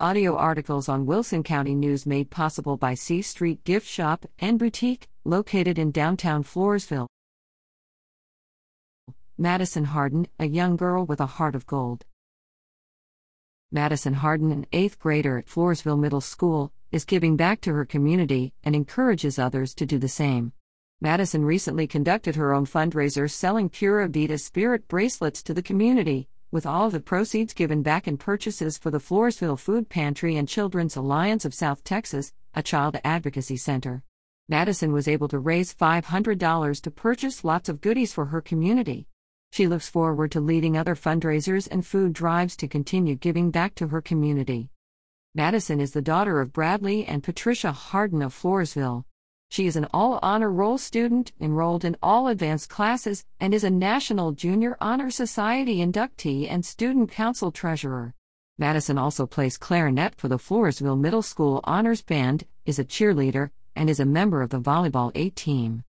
Audio articles on Wilson County News made possible by C Street Gift Shop and Boutique, located in downtown Floresville. Madison Harden, a young girl with a heart of gold. Madison Harden, an eighth grader at Floresville Middle School, is giving back to her community and encourages others to do the same. Madison recently conducted her own fundraiser selling Pura Vida spirit bracelets to the community, with all the proceeds given back in purchases for the Floresville Food Pantry and Children's Alliance of South Texas, a child advocacy center. Madison was able to raise $500 to purchase lots of goodies for her community. She looks forward to leading other fundraisers and food drives to continue giving back to her community. Madison is the daughter of Bradley and Patricia Harden of Floresville. She is an all honor roll student, enrolled in all advanced classes, and is a National Junior Honor Society inductee and Student Council treasurer. Madison also plays clarinet for the Floresville Middle School Honors Band, is a cheerleader, and is a member of the Volleyball A team.